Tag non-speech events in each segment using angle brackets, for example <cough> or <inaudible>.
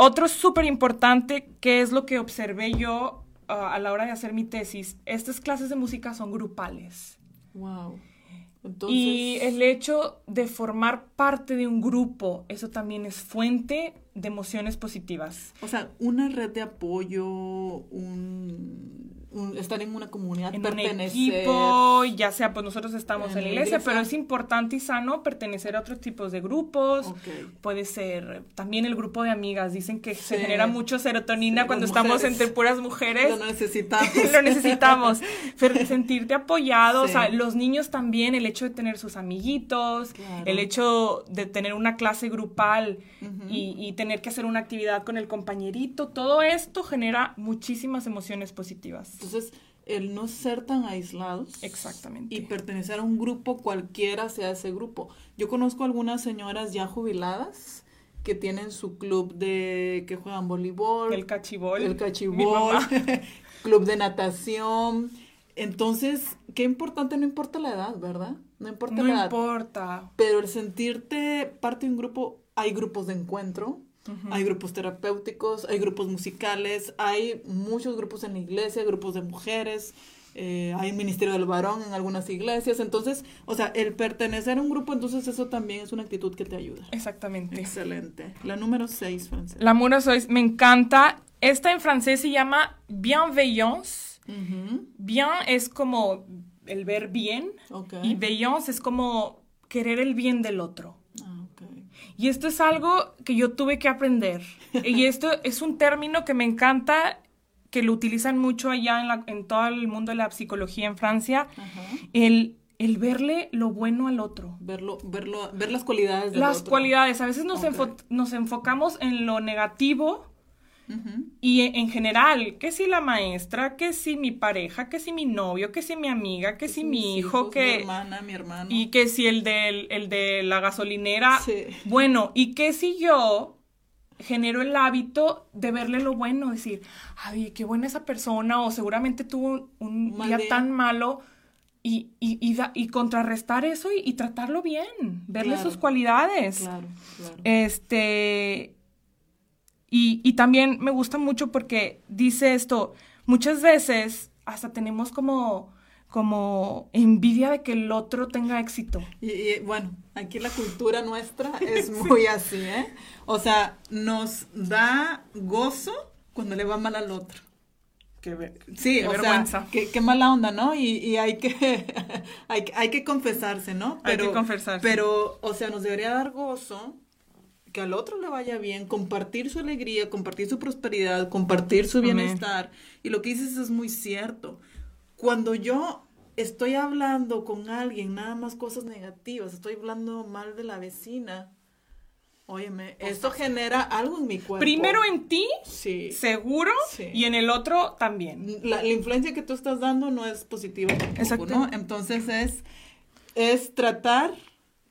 Otro súper importante, que es lo que observé yo ah, a la hora de hacer mi tesis, estas clases de música son grupales. Wow. Y el hecho de formar parte de un grupo, eso también es fuente de emociones positivas. O sea, una red de apoyo, un estar en una comunidad, en un equipo, ya sea pues nosotros estamos en, la iglesia, pero es importante y sano pertenecer a otros tipos de grupos. Puede ser también el grupo de amigas, dicen que se genera mucho serotonina cuando estamos entre puras mujeres. <laughs> Lo necesitamos. <laughs> Lo necesitamos. <laughs> sentirte apoyado, o sea, los niños también, el hecho de tener sus amiguitos, el hecho de tener una clase grupal y, y tener que hacer una actividad con el compañerito, todo esto genera muchísimas emociones positivas. Entonces, el no ser tan aislados. Exactamente. Y pertenecer a un grupo, cualquiera sea ese grupo. Yo conozco algunas señoras ya jubiladas que tienen su club de que juegan voleibol. El cachibol. El cachibol. <laughs> club de natación. Entonces, qué importante, no importa la edad, ¿verdad? No importa la edad. No importa. Pero el sentirte parte de un grupo, hay grupos de encuentro, hay grupos terapéuticos, hay grupos musicales, hay muchos grupos en la iglesia, grupos de mujeres, eh, hay ministerio del varón en algunas iglesias. Entonces, o sea, el pertenecer a un grupo, entonces eso también es una actitud que te ayuda. Exactamente. Excelente. La número 6, francés. La número 6, me encanta. Esta en francés se llama bienveillance. Bien es como el ver bien. Y veillance es como querer el bien del otro. Y esto es algo que yo tuve que aprender. y <laughs> esto es un término que me encanta, que lo utilizan mucho allá en, la, en todo el mundo de la psicología en Francia. El, el verle lo bueno al otro. Verlo, verlo, ver las cualidades del Las cualidades. A veces nos, nos enfocamos en lo negativo y en general, que si la maestra, que si mi pareja, que si mi novio, que si mi amiga, que, si mi hijo, que... Mi hermana, mi hermano. Y que si el de, el de la gasolinera. Bueno, y que si yo genero el hábito de verle lo bueno, decir, ay, qué buena esa persona, o seguramente tuvo un, día tan malo. Y, y, y, contrarrestar eso y, tratarlo bien, verle sus cualidades. Claro, claro. Este, y, también me gusta mucho porque dice esto, muchas veces hasta tenemos como, como envidia de que el otro tenga éxito. Y, bueno, aquí la cultura nuestra es <laughs> muy así, ¿eh? O sea, nos da gozo cuando le va mal al otro. Qué, sí, o vergüenza. Sea, qué, mala onda, ¿no? Y, hay, que, <laughs> hay, hay, que confesarse, ¿no? Pero, hay que confesarse. Pero, o sea, nos debería dar gozo que al otro le vaya bien, compartir su alegría, compartir su prosperidad, compartir su bienestar. Y lo que dices es muy cierto. Cuando yo estoy hablando con alguien nada más cosas negativas, estoy hablando mal de la vecina, óyeme, esto genera algo en mi cuerpo. Primero en ti, sí. seguro, y en el otro también. La, influencia que tú estás dando no es positiva tampoco, ¿no? Entonces es, es tratar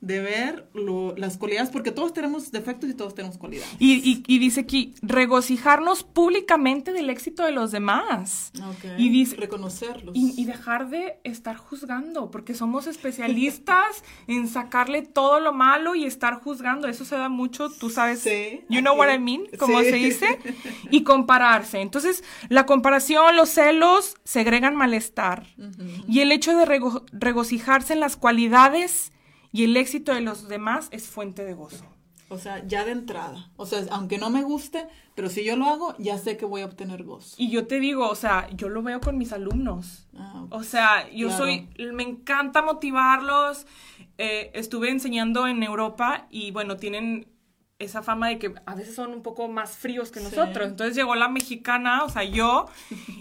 de ver las cualidades, porque todos tenemos defectos y todos tenemos cualidades. Y, y, dice aquí, regocijarnos públicamente del éxito de los demás. Y dice, reconocerlos. Y, dejar de estar juzgando, porque somos especialistas <laughs> en sacarle todo lo malo y estar juzgando. Eso se da mucho, tú sabes, you know what I mean, como se dice, <laughs> y compararse. Entonces, la comparación, los celos, segregan malestar. Y el hecho de regocijarse en las cualidades y el éxito de los demás es fuente de gozo. O sea, ya de entrada. O sea, aunque no me guste, pero si yo lo hago, ya sé que voy a obtener gozo. Y yo te digo, o sea, yo lo veo con mis alumnos. Ah, o sea, yo soy, me encanta motivarlos. Eh, estuve enseñando en Europa y bueno, tienen esa fama de que a veces son un poco más fríos que nosotros. Entonces llegó la mexicana, o sea, yo,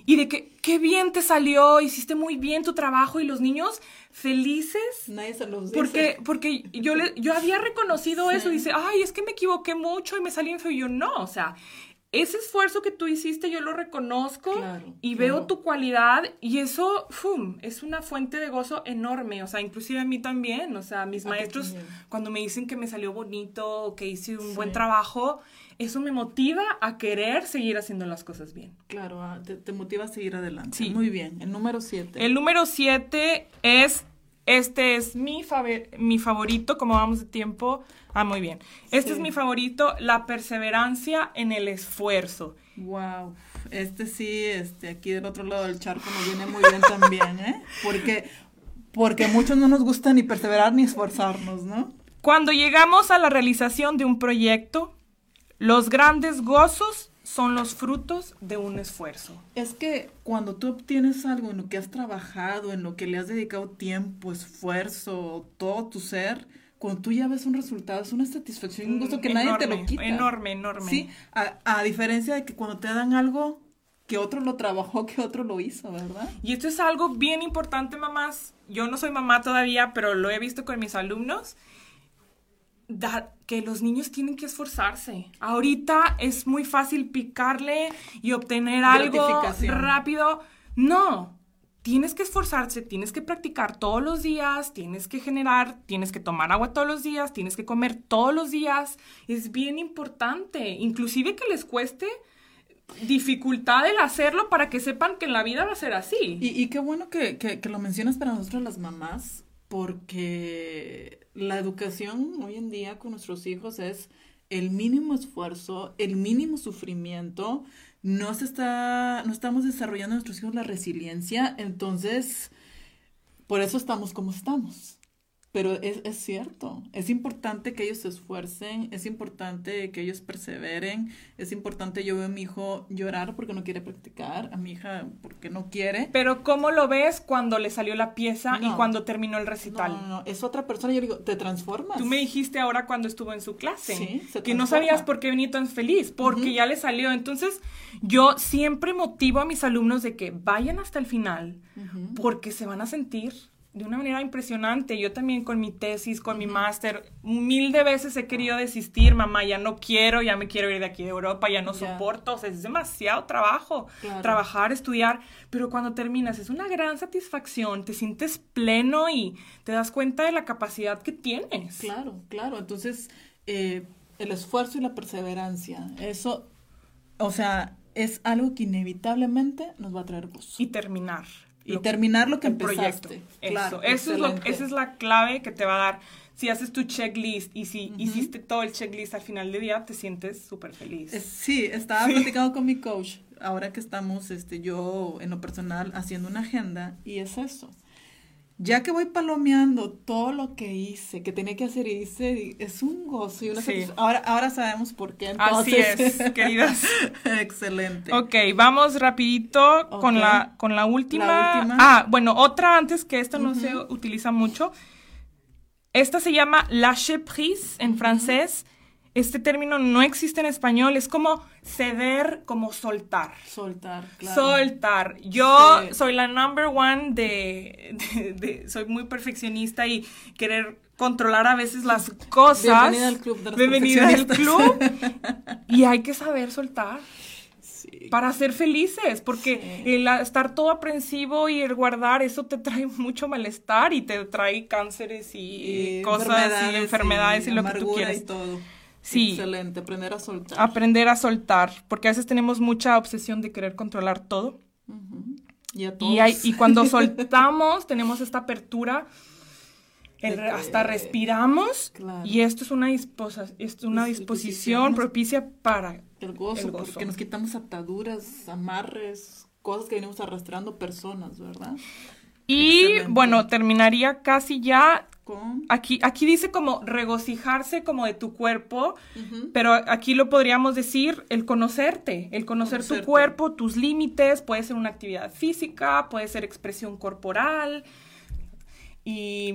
y de que, qué bien te salió, hiciste muy bien tu trabajo y los niños felices. Nadie se los dice. Porque, porque yo, le, yo había reconocido eso, dice, ay, es que me equivoqué mucho y me salí en feo. Y yo, no, o sea, ese esfuerzo que tú hiciste yo lo reconozco y veo tu cualidad y eso, ¡fum!, es una fuente de gozo enorme, o sea, inclusive a mí también, o sea, mis maestros cuando me dicen que me salió bonito, que hice un buen trabajo, eso me motiva a querer seguir haciendo las cosas bien. Claro, te, motiva a seguir adelante. Sí. Muy bien, el número siete. El número siete es Este es mi, mi favorito, como vamos de tiempo. Ah, muy bien. Este es mi favorito, la perseverancia en el esfuerzo. Wow. Este sí, este, aquí del otro lado del charco nos viene muy bien también, ¿eh? Porque, porque muchos no nos gusta ni perseverar ni esforzarnos, ¿no? Cuando llegamos a la realización de un proyecto, los grandes gozos son los frutos de un esfuerzo. Es que cuando tú obtienes algo en lo que has trabajado, en lo que le has dedicado tiempo, esfuerzo, todo tu ser, cuando tú ya ves un resultado, es una satisfacción, un gusto que nadie te lo quita. Enorme, enorme. Sí, a, a, diferencia de que cuando te dan algo que otro lo trabajó, que otro lo hizo, ¿verdad? Y esto es algo bien importante, mamás. Yo no soy mamá todavía, pero lo he visto con mis alumnos. Dar, que los niños tienen que esforzarse. Ahorita es muy fácil picarle y obtener algo rápido. No, tienes que esforzarse, tienes que practicar todos los días, tienes que generar, tienes que tomar agua todos los días, tienes que comer todos los días. Es bien importante, inclusive que les cueste dificultad el hacerlo para que sepan que en la vida va a ser así. Y, qué bueno que, que, que, lo mencionas para nosotros las mamás, porque la educación hoy en día con nuestros hijos es el mínimo esfuerzo, el mínimo sufrimiento, no se está, no estamos desarrollando en nuestros hijos la resiliencia, entonces por eso estamos como estamos. Pero es, es, cierto, es importante que ellos se esfuercen, es importante que ellos perseveren, es importante, yo veo a mi hijo llorar porque no quiere practicar, a mi hija porque no quiere. Pero ¿cómo lo ves cuando le salió la pieza y cuando terminó el recital? No, no, es otra persona, yo digo, te transformas. Tú me dijiste ahora cuando estuvo en su clase que no sabías por qué venía tan feliz, porque ya le salió. Entonces, yo siempre motivo a mis alumnos de que vayan hasta el final, porque se van a sentir de una manera impresionante. Yo también con mi tesis, con mi máster, mil de veces he querido desistir, mamá, ya no quiero, ya me quiero ir de aquí de Europa, ya no soporto, o sea, es demasiado trabajo, trabajar, estudiar, pero cuando terminas es una gran satisfacción, te sientes pleno y te das cuenta de la capacidad que tienes. Claro, claro, entonces eh, el esfuerzo y la perseverancia, eso, o sea, es algo que inevitablemente nos va a traer gozo. Y terminar y terminar lo que empezaste. Claro, Eso, es lo, esa es la clave que te va a dar. Si haces tu checklist y si hiciste todo el checklist al final del día, te sientes súper feliz. Sí, estaba platicando con mi coach, ahora que estamos, este, yo en lo personal, haciendo una agenda, y es eso ya que voy palomeando todo lo que hice, que tenía que hacer y hice, es un gozo y una sí. ahora, ahora sabemos por qué. Entonces. Así es, queridas. <laughs> Excelente. Ok, vamos rapidito con, la, con la última. Ah, bueno, otra antes que esta no se utiliza mucho. Esta se llama lâcher prise en francés este término no existe en español, es como ceder, como soltar. Soltar, claro. Soltar. Yo soy la number one de, soy muy perfeccionista y querer controlar a veces las cosas. Bienvenida al club de los Bienvenida al club. <laughs> y hay que saber soltar. Para ser felices, porque el estar todo aprensivo y el guardar, eso te trae <laughs> mucho malestar y te trae cánceres y, cosas y enfermedades y, lo que tú quieras. Y todo. Sí. Excelente, aprender a soltar. Aprender a soltar, porque a veces tenemos mucha obsesión de querer controlar todo. Y, a todos. y, cuando <laughs> soltamos, tenemos esta apertura, hasta respiramos, y esto es una, es una disposición propicia para el gozo, porque nos quitamos ataduras, amarres, cosas que venimos arrastrando personas, ¿verdad? Y bueno, terminaría casi ya Aquí, aquí dice como regocijarse como de tu cuerpo, pero aquí lo podríamos decir el conocerte, el conocer tu cuerpo, tus límites, puede ser una actividad física, puede ser expresión corporal, y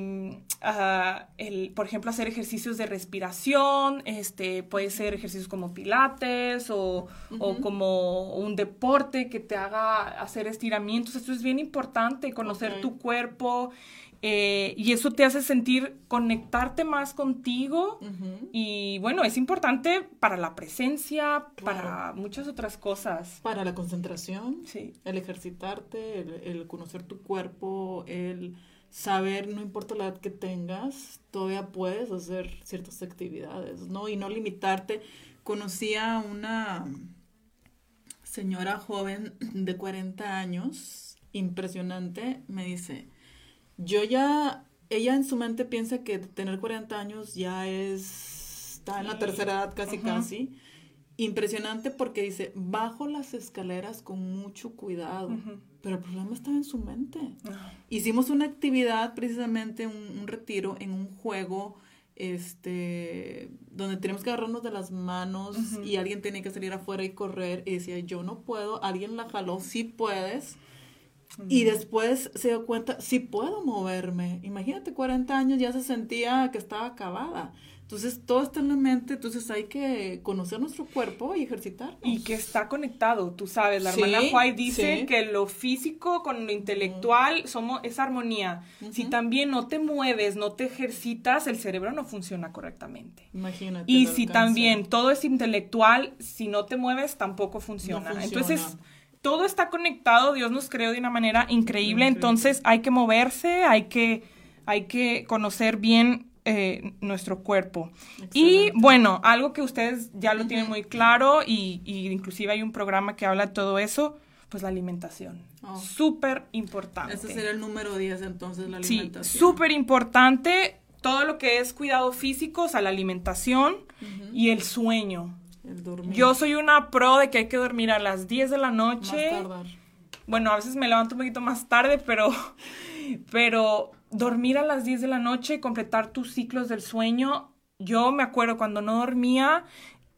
ah, el, por ejemplo hacer ejercicios de respiración, este, puede ser ejercicios como pilates o, o, como un deporte que te haga hacer estiramientos. Esto es bien importante, conocer tu cuerpo eh, y eso te hace sentir conectarte más contigo y bueno, es importante para la presencia, para muchas otras cosas. Para la concentración, sí. el ejercitarte, el, conocer tu cuerpo, el saber, no importa la edad que tengas, todavía puedes hacer ciertas actividades, ¿no? Y no limitarte. Conocí a una señora joven de 40 años, impresionante, me dice, yo ya ella en su mente piensa que tener 40 años ya es, está en la tercera edad casi casi. Impresionante porque dice, bajo las escaleras con mucho cuidado, pero el problema estaba en su mente. Ah. Hicimos una actividad, precisamente un, retiro en un juego este, donde tenemos que agarrarnos de las manos y alguien tenía que salir afuera y correr y decía, yo no puedo, alguien la jaló, sí puedes. Y después se dio cuenta, sí puedo moverme. Imagínate, 40 años ya se sentía que estaba acabada. Entonces, todo está en la mente, entonces hay que conocer nuestro cuerpo y ejercitar. Y que está conectado, tú sabes, la hermana White dice que lo físico con lo intelectual somos, es armonía. Si también no te mueves, no te ejercitas, el cerebro no funciona correctamente. Imagínate. Y si también todo es intelectual, si no te mueves, tampoco funciona. Entonces, todo está conectado, Dios nos creó de una manera increíble, entonces hay que moverse, hay que, hay que conocer bien eh, nuestro cuerpo. Y bueno, algo que ustedes ya lo tienen muy claro y, inclusive hay un programa que habla de todo eso, pues la alimentación. Oh. Súper importante. Ese sería el número 10 entonces, la alimentación. Sí, súper importante todo lo que es cuidado físico, o sea, la alimentación y el sueño. El dormir. Yo soy una pro de que hay que dormir a las 10 de la noche. Bueno, a veces me levanto un poquito más tarde, pero, pero dormir a las 10 de la noche, completar tus ciclos del sueño. Yo me acuerdo cuando no dormía,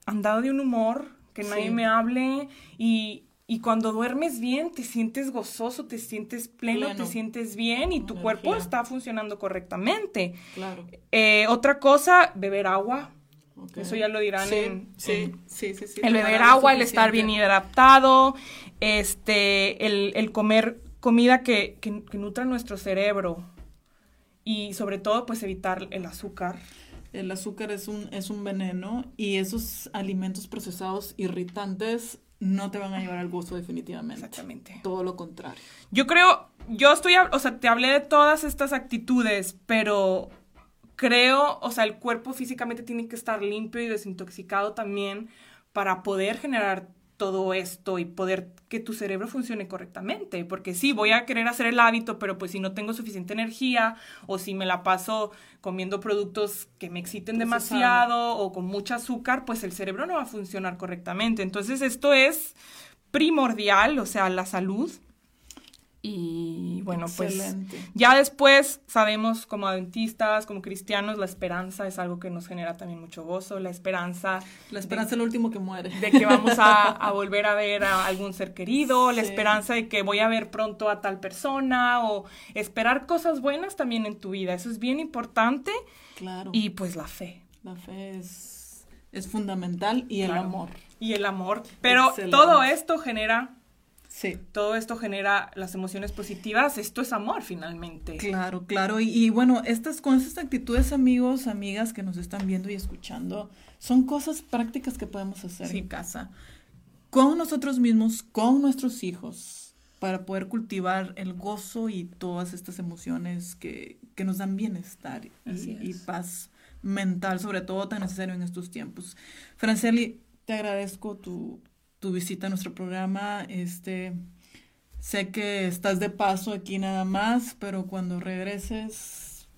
andaba de un humor, que nadie me hable y, y, cuando duermes bien te sientes gozoso, te sientes pleno, te sientes bien y tu cuerpo está funcionando correctamente. Claro. Eh, otra cosa, beber agua. Eso ya lo dirán en, sí, sí, sí, El beber agua, el estar bien hidratado, este, el, el comer comida que, que, que nutra nuestro cerebro y sobre todo pues evitar el azúcar. El azúcar es un, es un veneno y esos alimentos procesados irritantes no te van a llevar al gozo definitivamente. Exactamente. Todo lo contrario. Yo creo, yo estoy, o sea, te hablé de todas estas actitudes, pero creo, o sea, el cuerpo físicamente tiene que estar limpio y desintoxicado también para poder generar todo esto y poder que tu cerebro funcione correctamente, porque sí, voy a querer hacer el hábito, pero pues si no tengo suficiente energía o si me la paso comiendo productos que me exciten demasiado o con mucho azúcar, pues el cerebro no va a funcionar correctamente. Entonces esto es primordial, o sea, la salud y bueno, pues ya después sabemos como adventistas, como cristianos, la esperanza es algo que nos genera también mucho gozo, la esperanza. La esperanza es lo último que muere. De que vamos a, volver a ver a algún ser querido, la esperanza de que voy a ver pronto a tal persona o esperar cosas buenas también en tu vida. Eso es bien importante. Claro. Y pues la fe. La fe es, es fundamental y el amor. Y el amor. Pero todo esto genera Sí. Todo esto genera las emociones positivas. Esto es amor, finalmente. Claro, claro. Y, bueno, estas, con estas actitudes, amigos, amigas que nos están viendo y escuchando, son cosas prácticas que podemos hacer en casa. Con nosotros mismos, con nuestros hijos, para poder cultivar el gozo y todas estas emociones que, nos dan bienestar y, paz mental, sobre todo tan necesario en estos tiempos. Franceli, te agradezco tu, tu visita a nuestro programa. Este, sé que estás de paso aquí nada más, pero cuando regreses,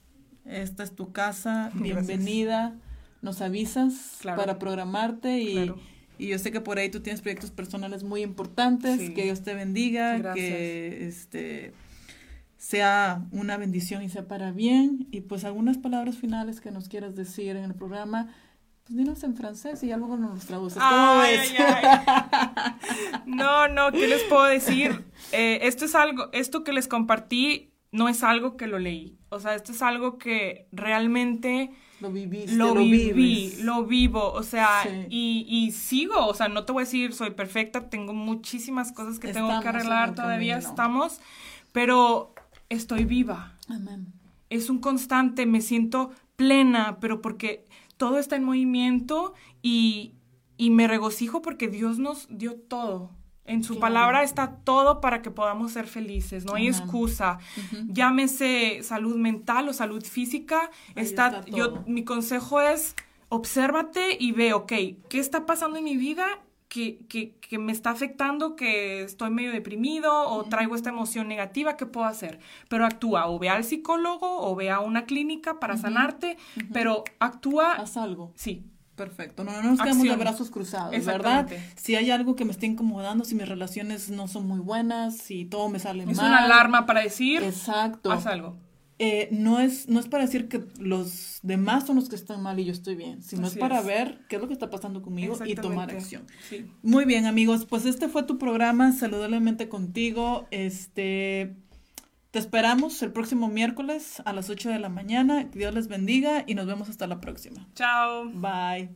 esta es tu casa, bienvenida. Nos avisas para programarte y, y, yo sé que por ahí tú tienes proyectos personales muy importantes. Que Dios te bendiga, que este sea una bendición y sea para bien. Y pues algunas palabras finales que nos quieras decir en el programa pues dinos en francés y algo nos traduces. ¿Cómo ves? No, no, ¿qué les puedo decir? Eh, esto es algo, esto que les compartí no es algo que lo leí. O sea, esto es algo que realmente lo viví, lo, viví, lo vivo, o sea, y, y, sigo, o sea, no te voy a decir soy perfecta, tengo muchísimas cosas que tengo que arreglar, todavía estamos, pero estoy viva. Amén. Es un constante, me siento plena, pero porque todo está en movimiento y, me regocijo porque Dios nos dio todo. En su palabra está todo para que podamos ser felices, no hay excusa. Llámese salud mental o salud física, está, yo mi consejo es obsérvate y ve, ok, ¿qué está pasando en mi vida? Que, que, que, me está afectando, que estoy medio deprimido o traigo esta emoción negativa, ¿qué puedo hacer? Pero actúa, o ve al psicólogo o ve a una clínica para sanarte, pero actúa... Haz algo. Sí. Perfecto, no, no nos quedamos de brazos cruzados, ¿verdad? Si hay algo que me esté incomodando, si mis relaciones no son muy buenas, si todo me sale mal. Es una alarma para decir, Exacto. haz algo. Eh, no, es, no es para decir que los demás son los que están mal y yo estoy bien, sino es para ver qué es lo que está pasando conmigo y tomar acción. Muy bien, amigos, pues este fue tu programa, saludablemente contigo. Este, te esperamos el próximo miércoles a las 8 de la mañana. Que Dios les bendiga y nos vemos hasta la próxima. Chao. Bye.